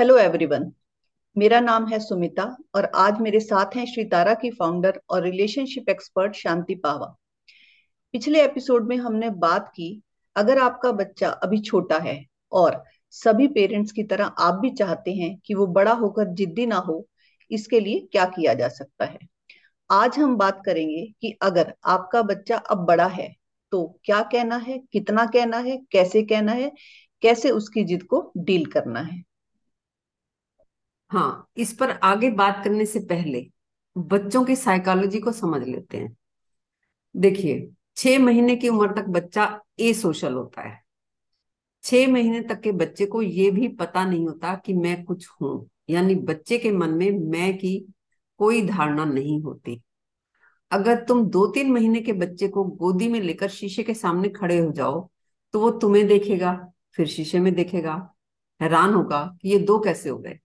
Hello everyone मेरा नाम है सुमिता और आज मेरे साथ हैं श्री तारा की फाउंडर और रिलेशनशिप एक्सपर्ट शांति पावा। पिछले एपिसोड में हमने बात की, अगर आपका बच्चा अभी छोटा है और सभी पेरेंट्स की तरह आप भी चाहते हैं कि वो बड़ा होकर जिद्दी ना हो, इसके लिए क्या किया जा सकता है? आज हम बात करेंगे कि अगर आपका बच्चा अब बड़ा है तो क्या कहना है, कितना कहना है, कैसे कहना है, कैसे उसकी जिद को डील करना है। हाँ इस पर आगे बात करने से पहले बच्चों की साइकोलॉजी को समझ लेते हैं। देखिए, छह महीने की उम्र तक बच्चा ए सोशल होता है। छह महीने तक के बच्चे को ये भी पता नहीं होता कि मैं कुछ हूँ, यानी बच्चे के मन में मैं की कोई धारणा नहीं होती। अगर तुम दो तीन महीने के बच्चे को गोदी में लेकर शीशे के सामने खड़े हो जाओ तो वो तुम्हें देखेगा, फिर शीशे में देखेगा, हैरान होगा कि ये दो कैसे हो गए।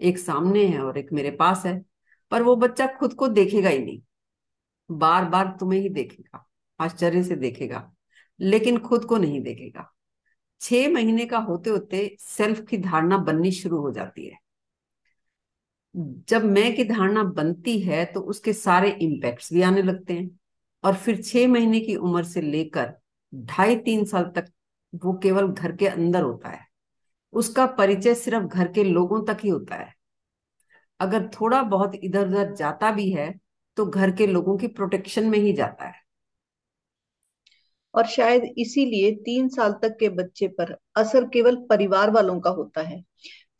एक सामने है और एक मेरे पास है, पर वो बच्चा खुद को देखेगा ही नहीं। बार बार तुम्हें ही देखेगा, आश्चर्य से देखेगा, लेकिन खुद को नहीं देखेगा। छह महीने का होते होते सेल्फ की धारणा बननी शुरू हो जाती है। जब मैं की धारणा बनती है तो उसके सारे इम्पैक्ट्स भी आने लगते हैं। और फिर छह महीने की उम्र से लेकर ढाई तीन साल तक वो केवल घर के अंदर होता है। उसका परिचय सिर्फ़ घर के लोगों तक ही होता है। अगर थोड़ा बहुत इधर उधर जाता भी है तो घर के लोगों की प्रोटेक्शन में ही जाता है। और शायद इसीलिए तीन साल तक के बच्चे पर असर केवल परिवार वालों का होता है।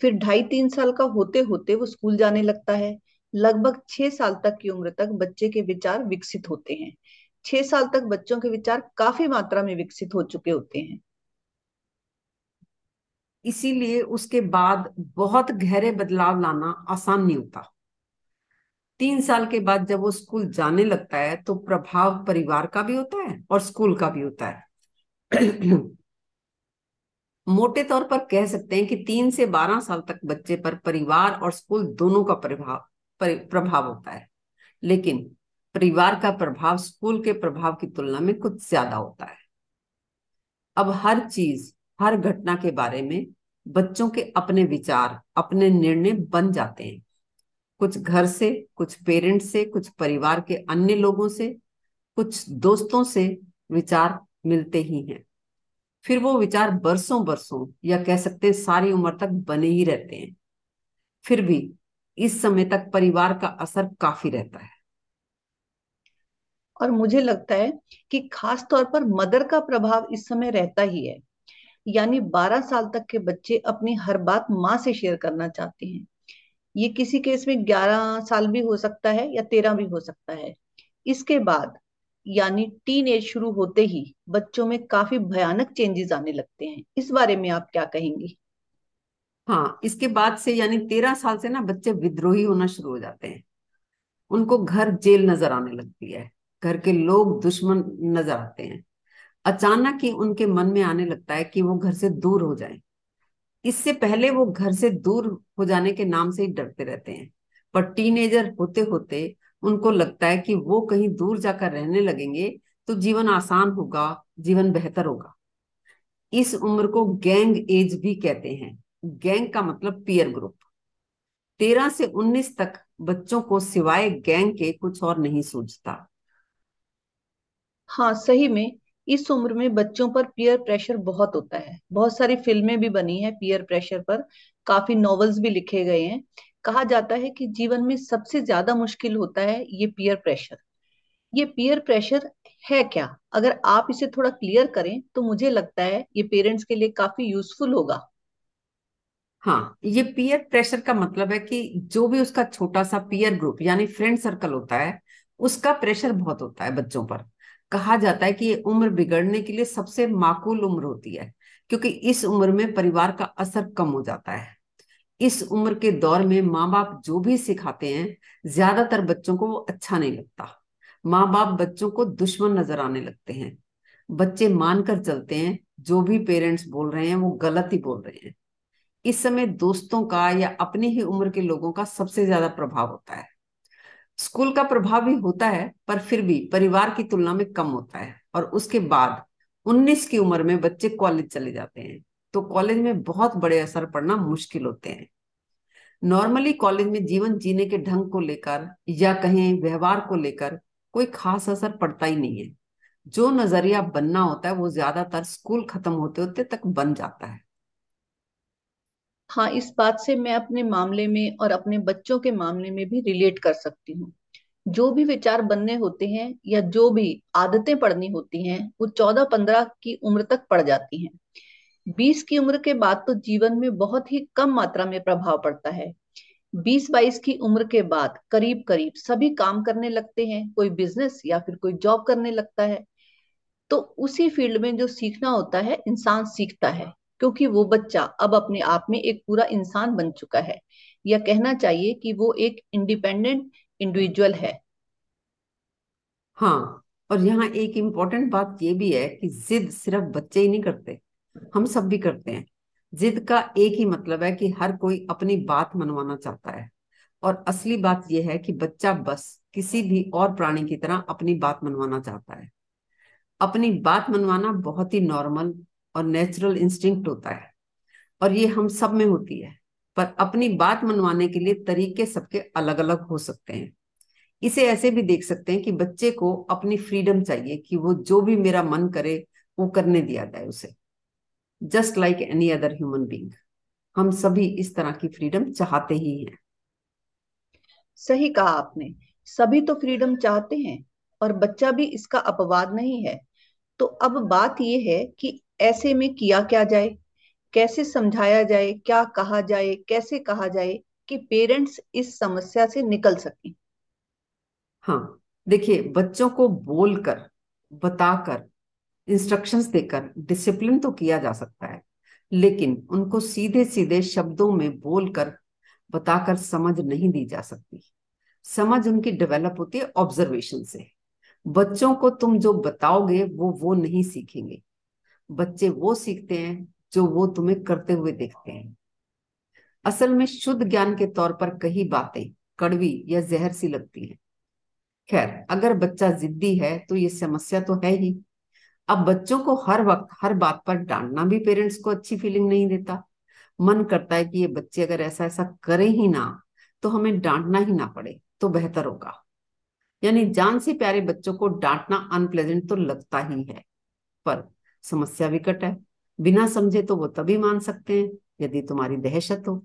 फिर ढाई तीन साल का होते होते वो स्कूल जाने लगता है। लगभग छह साल तक की उम्र तक बच्चे के विचार विकसित होते हैं। छह साल तक बच्चों के विचार काफ़ी मात्रा में विकसित हो चुके होते हैं। इसीलिए उसके बाद बहुत गहरे बदलाव लाना आसान नहीं होता। तीन साल के बाद जब वो स्कूल जाने लगता है तो प्रभाव परिवार का भी होता है और स्कूल का भी होता है। मोटे तौर पर कह सकते हैं कि तीन से बारह साल तक बच्चे पर परिवार और स्कूल दोनों का प्रभाव प्रभाव होता है। लेकिन परिवार का प्रभाव स्कूल के प्रभाव की तुलना में कुछ ज़्यादा होता है। अब हर चीज़ हर घटना के बारे में बच्चों के अपने विचार, अपने निर्णय बन जाते हैं। कुछ घर से, कुछ पेरेंट्स से, कुछ परिवार के अन्य लोगों से, कुछ दोस्तों से विचार मिलते ही हैं। फिर वो विचार बरसों बरसों या कह सकते हैं सारी उम्र तक बने ही रहते हैं। फिर भी इस समय तक परिवार का असर काफ़ी रहता है। और मुझे लगता है कि खास तौर पर मदर का प्रभाव इस समय रहता ही है। यानी 12 साल तक के बच्चे अपनी हर बात माँ से शेयर करना चाहते हैं। ये किसी केस में 11 साल भी हो सकता है या 13 भी हो सकता है। इसके बाद, यानी टीन एज शुरू होते ही बच्चों में काफ़ी भयानक चेंजेस आने लगते हैं। इस बारे में आप क्या कहेंगी? हाँ इसके बाद से यानी तेरह साल से ना बच्चे विद्रोही होना शुरू हो जाते हैं। उनको घर जेल नज़र आने लगती है। घर के लोग दुश्मन नज़र आते हैं। अचानक ही उनके मन में आने लगता है कि वो घर से दूर हो जाए। इससे पहले वो घर से दूर हो जाने के नाम से ही डरते रहते हैं। पर टीनेजर होते होते उनको लगता है कि वो कहीं दूर जाकर रहने लगेंगे तो जीवन आसान होगा, जीवन बेहतर होगा। इस उम्र को गैंग एज भी कहते हैं। गैंग का मतलब पीयर ग्रुप तेरह से उन्नीस तक बच्चों को सिवाय गैंग के कुछ और नहीं सूझता हाँ सही में इस उम्र में बच्चों पर पीयर प्रेशर बहुत होता है। बहुत सारी फ़िल्में भी बनी है पीयर प्रेशर पर। काफ़ी नॉवेल्स भी लिखे गए हैं। कहा जाता है कि जीवन में सबसे ज़्यादा मुश्किल होता है ये पीयर प्रेशर ये पीयर प्रेशर है क्या? अगर आप इसे थोड़ा क्लियर करें तो मुझे लगता है ये पेरेंट्स के लिए काफ़ी यूजफुल होगा। हाँ ये पीयर प्रेशर का मतलब है कि जो भी उसका छोटा सा पीयर ग्रुप यानी फ्रेंड सर्कल होता है, उसका प्रेशर बहुत होता है बच्चों पर। कहा जाता है कि ये उम्र बिगड़ने के लिए सबसे माकूल उम्र होती है, क्योंकि इस उम्र में परिवार का असर कम हो जाता है। इस उम्र के दौर में माँ बाप जो भी सिखाते हैं, ज़्यादातर बच्चों को वो अच्छा नहीं लगता। माँ बाप बच्चों को दुश्मन नज़र आने लगते हैं। बच्चे मानकर चलते हैं, जो भी पेरेंट्स बोल रहे हैं, वो गलत ही बोल रहे हैं। इस समय दोस्तों का या अपनी ही उम्र के लोगों का सबसे ज़्यादा प्रभाव होता है। स्कूल का प्रभाव भी होता है, पर फिर भी परिवार की तुलना में कम होता है। और उसके बाद 19 की उम्र में बच्चे कॉलेज चले जाते हैं तो कॉलेज में बहुत बड़े असर पड़ना मुश्किल होते हैं। नॉर्मली कॉलेज में जीवन जीने के ढंग को लेकर या कहें व्यवहार को लेकर कोई खास असर पड़ता ही नहीं है। जो नज़रिया बनना होता है, वो ज़्यादातर स्कूल खत्म होते होते तक बन जाता है। हाँ इस बात से मैं अपने मामले में और अपने बच्चों के मामले में भी रिलेट कर सकती हूँ। जो भी विचार बनने होते हैं या जो भी आदतें पड़नी होती हैं, वो चौदह पंद्रह की उम्र तक पड़ जाती हैं। बीस की उम्र के बाद तो जीवन में बहुत ही कम मात्रा में प्रभाव पड़ता है। बीस बाईस की उम्र के बाद करीब करीब सभी काम करने लगते हैं, कोई बिज़नेस या फिर कोई जॉब करने लगता है। तो उसी फ़ील्ड में जो सीखना होता है, इंसान सीखता है। क्योंकि वो बच्चा अब अपने आप में एक पूरा इंसान बन चुका है। या कहना चाहिए कि वो एक इंडिपेंडेंट इंडिविजुअल है। हाँ और यहाँ एक इम्पोर्टेंट बात ये भी है कि जिद सिर्फ़ बच्चे ही नहीं करते, हम सब भी करते हैं। जिद का एक ही मतलब है कि हर कोई अपनी बात मनवाना चाहता है। और असली बात यह है कि बच्चा बस किसी भी और प्राणी की तरह अपनी बात मनवाना चाहता है। अपनी बात मनवाना बहुत ही नॉर्मल और नेचुरल इंस्टिंक्ट होता है। और ये हम सब में होती है। पर अपनी बात मनवाने के लिए तरीके सबके अलग अलग हो सकते हैं। इसे ऐसे भी देख सकते हैं कि बच्चे को अपनी फ्रीडम चाहिए कि वो जो भी मेरा मन करे, वो करने दिया जाए उसे। Just like any other human being हम सभी इस तरह की फ्रीडम चाहते ही हैं। सही कहा आपने। सभी तो फ्रीडम चाहते हैं, और बच्चा भी इसका अपवाद नहीं है। तो अब बात यह है कि ऐसे में किया क्या जाए? कैसे समझाया जाए? क्या कहा जाए? कैसे कहा जाए कि पेरेंट्स इस समस्या से निकल सकें? हाँ देखिए, बच्चों को बोलकर, बताकर इंस्ट्रक्शंस देकर डिसिप्लिन तो किया जा सकता है, लेकिन उनको सीधे सीधे शब्दों में बोलकर, बताकर समझ नहीं दी जा सकती। समझ उनकी डेवलप होती है ऑब्जर्वेशन से। बच्चों को तुम जो बताओगे, वो वो नहीं सीखेंगे। बच्चे वो सीखते हैं जो वो तुम्हें करते हुए देखते हैं। असल में शुद्ध ज्ञान के तौर पर कही बातें कड़वी या जहर सी लगती हैं। खैर, अगर बच्चा जिद्दी है तो ये समस्या तो है ही। अब बच्चों को हर वक्त, हर बात पर डांटना भी पेरेंट्स को अच्छी फीलिंग नहीं देता। मन करता है कि ये बच्चे अगर ऐसा ऐसा करें ही ना तो हमें डांटना ही ना पड़े तो बेहतर होगा। यानी जान से प्यारे बच्चों को डांटना अनप्लेजेंट तो लगता ही है, पर समस्या विकट है। बिना समझे तो वो तभी मान सकते हैं यदि तुम्हारी दहशत हो।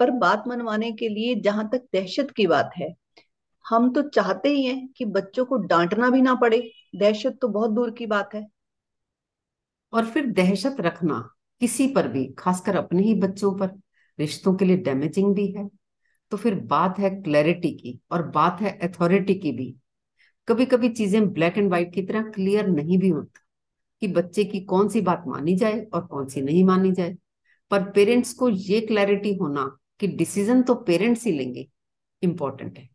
पर बात मनवाने के लिए जहाँ तक दहशत की बात है हम तो चाहते ही हैं कि बच्चों को डांटना भी ना पड़े। दहशत तो बहुत दूर की बात है। और फिर दहशत रखना किसी पर भी खासकर अपने ही बच्चों पर रिश्तों के लिए डैमेजिंग भी है। तो फिर बात है क्लैरिटी की और बात है अथॉरिटी की भी। कभी कभी चीज़ें ब्लैक एंड व्हाइट की तरह क्लियर नहीं भी होती कि बच्चे की कौन सी बात मानी जाए और कौन सी नहीं मानी जाए। पर पेरेंट्स को ये क्लैरिटी होना कि डिसीज़न तो पेरेंट्स ही लेंगे इंपॉर्टेंट है।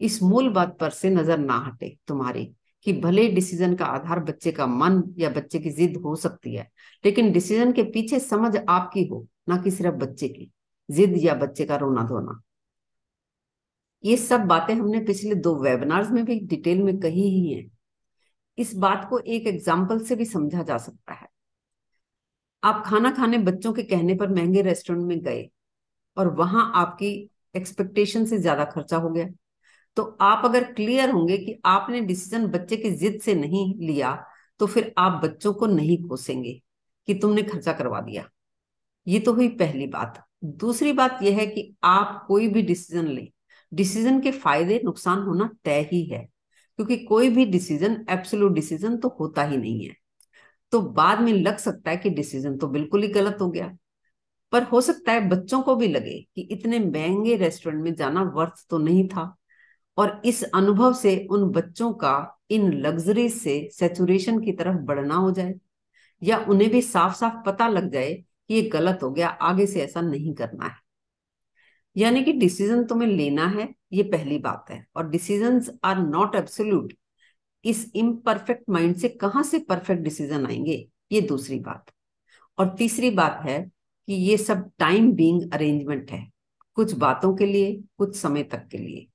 इस मूल बात पर से नज़र ना हटे तुम्हारी कि भले डिसीज़न का आधार बच्चे का मन या बच्चे की जिद हो सकती है, लेकिन डिसीज़न के पीछे समझ आपकी हो, ना कि सिर्फ़ बच्चे की। जिद या बच्चे का रोना धोना। ये सब बातें हमने पिछले दो वेबिनार्स में भी डिटेल में कही ही हैं। इस बात को एक एग्ज़ाम्पल से भी समझा जा सकता है। आप खाना खाने बच्चों के कहने पर महँगे रेस्टोरेंट में गए और वहाँ आपकी एक्सपेक्टेशन से ज़्यादा खर्चा हो गया। तो आप अगर क्लियर होंगे कि आपने डिसीज़न बच्चे की जिद से नहीं लिया तो फिर आप बच्चों को नहीं कोसेंगे कि तुमने खर्चा करवा दिया। ये तो हुई पहली बात। दूसरी बात यह है कि आप कोई भी डिसीज़न लें डिसीज़न के फ़ायदे नुकसान होना तय ही है, क्योंकि कोई भी डिसीज़न एब्सोल्यूट डिसीज़न तो होता ही नहीं है। तो बाद में लग सकता है कि डिसीज़न तो बिल्कुल ही गलत हो गया। पर हो सकता है बच्चों को भी लगे कि इतने महँगे रेस्टोरेंट में जाना वर्थ तो नहीं था, और इस अनुभव से उन बच्चों का इन लग्जरी से सेचुरेशन की तरफ़ बढ़ना हो जाए, या उन्हें भी साफ़ साफ़ पता लग जाए कि ये गलत हो गया, आगे से ऐसा नहीं करना है। यानी कि डिसीज़न तुम्हें लेना है, ये पहली बात है। और डिसीज़न आर नॉट एब्सोल्यूट इस इम्परफेक्ट माइंड से कहाँ से परफेक्ट डिसीज़न आएँगे? ये दूसरी बात। और तीसरी बात है कि ये सब टाइम बीइंग अरेंजमेंट है। कुछ बातों के लिए, कुछ समय तक के लिए।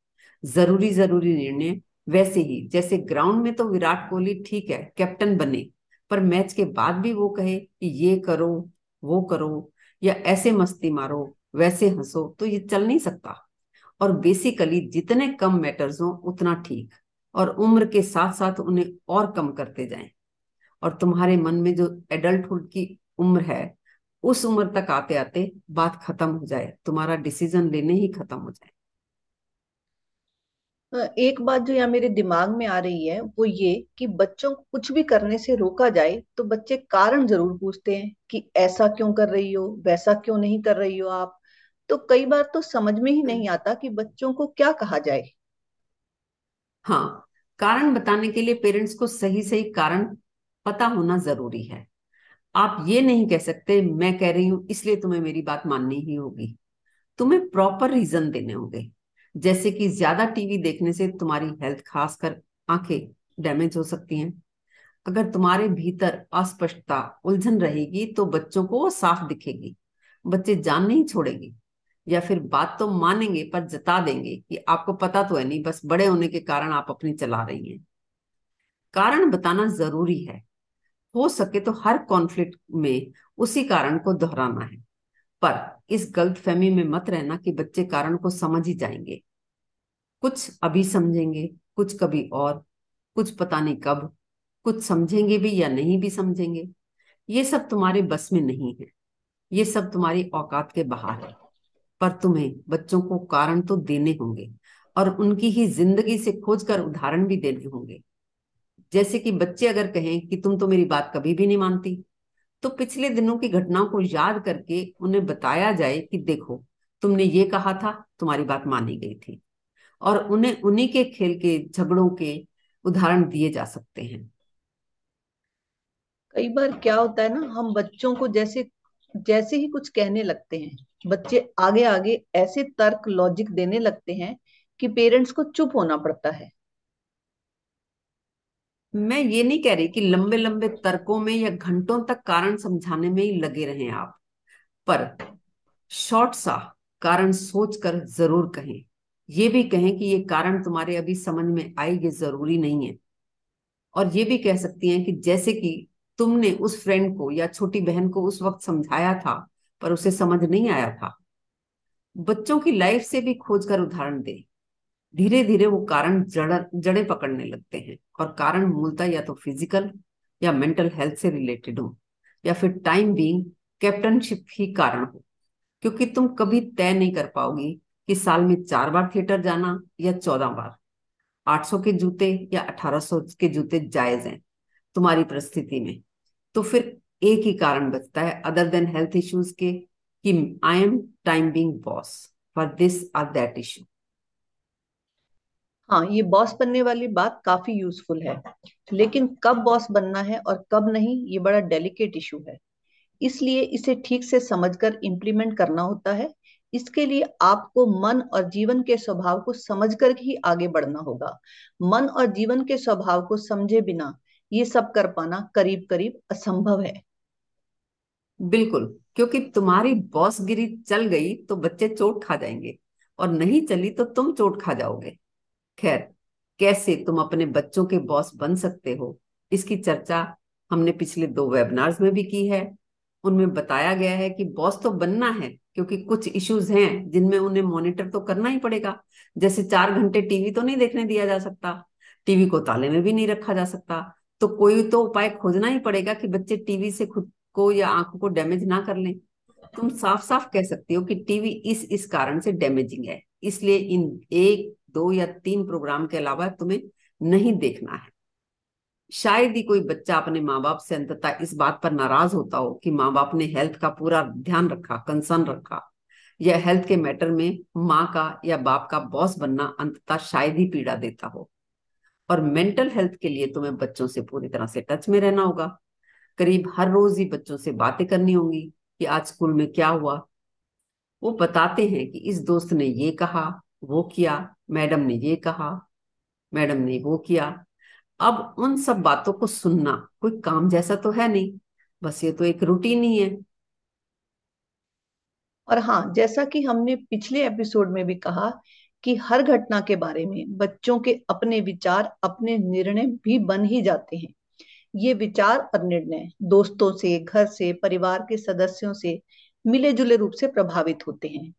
ज़रूरी ज़रूरी निर्णय वैसे ही, जैसे ग्राउंड में तो विराट कोहली ठीक है कैप्टन बने, पर मैच के बाद भी वो कहे कि ये करो, वो करो, या ऐसे मस्ती मारो वैसे हंसो तो ये चल नहीं सकता। और बेसिकली जितने कम मैटर्स हो, उतना ठीक। और उम्र के साथ साथ उन्हें और कम करते जाएँ। और तुम्हारे मन में जो एडल्टहुड की उम्र है, उस उम्र तक आते आते बात खत्म हो जाए। तुम्हारा डिसीज़न लेने ही खत्म हो जाए। एक बात जो यहाँ मेरे दिमाग में आ रही है, वो ये कि बच्चों को कुछ भी करने से रोका जाए तो बच्चे कारण ज़रूर पूछते हैं कि ऐसा क्यों कर रही हो, वैसा क्यों नहीं कर रही हो आप। तो कई बार तो समझ में ही नहीं आता कि बच्चों को क्या कहा जाए। हाँ कारण बताने के लिए पेरेंट्स को सही सही कारण पता होना ज़रूरी है। आप ये नहीं कह सकते मैं कह रही हूँ इसलिए तुम्हें मेरी बात माननी ही होगी। तुम्हें प्रॉपर रीजन देने होंगे। जैसे कि ज़्यादा टीवी देखने से तुम्हारी हेल्थ खासकर आँखें डैमेज हो सकती हैं। अगर तुम्हारे भीतर अस्पष्टता उलझन रहेगी तो बच्चों को वो साफ़ दिखेगी। बच्चे जान नहीं छोड़ेंगे। या फिर बात तो मानेंगे, पर जता देंगे कि आपको पता तो है नहीं, बस बड़े होने के कारण आप अपनी चला रही हैं। कारण बताना ज़रूरी है। हो सके तो हर कॉन्फ्लिक्ट में उसी कारण को दोहराना है। पर इस गलत फहमी में मत रहना कि बच्चे कारण को समझ ही जाएँगे। कुछ अभी समझेंगे, कुछ कभी और, कुछ पता नहीं कब, कुछ समझेंगे भी या नहीं भी समझेंगे। ये सब तुम्हारे बस में नहीं है। ये सब तुम्हारी औकात के बाहर है। पर तुम्हें बच्चों को कारण तो देने होंगे और उनकी ही ज़िंदगी से खोज कर उदाहरण भी देने होंगे। जैसे कि बच्चे अगर कहें कि तुम तो मेरी बात कभी भी नहीं मानती तो पिछले दिनों की घटनाओं को याद करके उन्हें बताया जाए कि देखो, तुमने ये कहा था, तुम्हारी बात मानी गई थी और उन्हें उन्हीं के खेल के झगड़ों के उदाहरण दिए जा सकते हैं। कई बार क्या होता है ना, हम बच्चों को जैसे जैसे ही कुछ कहने लगते हैं, बच्चे आगे आगे ऐसे तर्क लॉजिक देने लगते हैं कि पेरेंट्स को चुप होना पड़ता है। मैं ये नहीं कह रही कि लंबे लंबे तर्कों में या घंटों तक कारण समझाने में ही लगे रहें आप, पर शॉर्ट सा कारण सोच कर ज़रूर कहें। ये भी कहें कि ये कारण तुम्हारे अभी समझ में आए, ये ज़रूरी नहीं है। और ये भी कह सकती हैं कि जैसे कि तुमने उस फ्रेंड को या छोटी बहन को उस वक्त समझाया था, पर उसे समझ नहीं आया था। बच्चों की लाइफ से भी खोज कर उदाहरण दे। धीरे धीरे वो कारण जड़, जड़े पकड़ने लगते हैं, और कारण मूलतः या तो फ़िज़िकल या मेंटल हेल्थ से रिलेटेड हो, या फिर टाइम बीइंग कैप्टनशिप ही कारण हो। क्योंकि तुम कभी तय नहीं कर पाओगी कि साल में चार बार थिएटर जाना या चौदह बार। 800 के जूते या 1800 के जूते जायज़ हैं तुम्हारी परिस्थिति में। तो फिर एक ही कारण बचता है अदर देन हेल्थ इश्यूज़ के, कि I am time being boss for this or that issue हाँ ये बॉस बनने वाली बात काफ़ी यूजफुल है। लेकिन कब बॉस बनना है और कब नहीं, ये बड़ा डेलिकेट इशू है। इसलिए इसे ठीक से समझकर इम्प्लीमेंट करना होता है। इसके लिए आपको मन और जीवन के स्वभाव को समझकर ही आगे बढ़ना होगा। मन और जीवन के स्वभाव को समझे बिना ये सब कर पाना करीब करीब असंभव है। बिल्कुल, क्योंकि तुम्हारी बॉसगिरी चल गई तो बच्चे चोट खा जाएँगे और नहीं चली तो तुम चोट खा जाओगे। खैर, कैसे तुम अपने बच्चों के बॉस बन सकते हो? इसकी चर्चा हमने पिछले दो वेबिनार्स में भी की है। उनमें बताया गया है कि बॉस तो बनना है, क्योंकि कुछ इश्यूज़ हैं जिनमें उन्हें मॉनिटर तो करना ही पड़ेगा। जैसे चार घंटे टीवी तो नहीं देखने दिया जा सकता टीवी को ताले में भी नहीं रखा जा सकता तो कोई तो उपाय खोजना ही पड़ेगा कि बच्चे टीवी से खुद को या आँखों को डैमेज ना कर लें। तुम साफ़ साफ़ कह सकती हो कि टीवी इस इस कारण से डैमेजिंग है। इसलिए इन एक, दो या तीन प्रोग्राम के अलावा तुम्हें नहीं देखना है। शायद ही कोई बच्चा अपने माँ बाप से अंततः इस बात पर नाराज़ होता हो कि माँ बाप ने हेल्थ का पूरा ध्यान रखा, कंसर्न रखा, या हेल्थ के मैटर में माँ का या बाप का बॉस बनना अंततः शायद ही पीड़ा देता हो। और मेंटल हेल्थ के लिए तुम्हें बच्चों से पूरी तरह से टच में रहना होगा। करीब हर रोज ही बच्चों से बातें करनी होंगी कि आज स्कूल में क्या हुआ। वो बताते हैं कि इस दोस्त ने ये कहा, वो किया, मैडम ने ये कहा, मैडम ने वो किया। अब उन सब बातों को सुनना कोई काम जैसा तो है नहीं। बस ये तो एक रूटीन ही है। और हाँ जैसा कि हमने पिछले एपिसोड में भी कहा कि हर घटना के बारे में बच्चों के अपने विचार, अपने निर्णय भी बन ही जाते हैं। ये विचार और निर्णय दोस्तों से, घर से, परिवार के सदस्यों से मिले जुले रूप से प्रभावित होते हैं।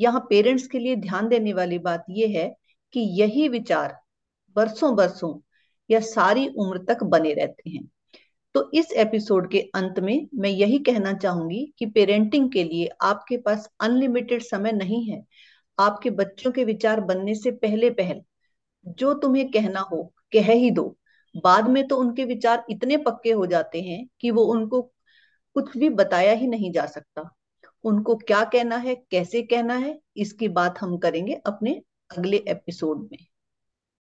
यहाँ पेरेंट्स के लिए ध्यान देने वाली बात यह है कि यही विचार बरसों बरसों या सारी उम्र तक बने रहते हैं। तो इस एपिसोड के अंत में मैं यही कहना चाहूँगी कि पेरेंटिंग के लिए आपके पास अनलिमिटेड समय नहीं है। आपके बच्चों के विचार बनने से पहले पहल। जो तुम्हें कहना हो, कह ही दो। बाद में तो उनके विचार इतने पक्के हो जाते हैं कि वो उनको कुछ भी बताया ही नहीं जा सकता। उनको क्या कहना है, कैसे कहना है, इसकी बात हम करेंगे अपने अगले एपिसोड में।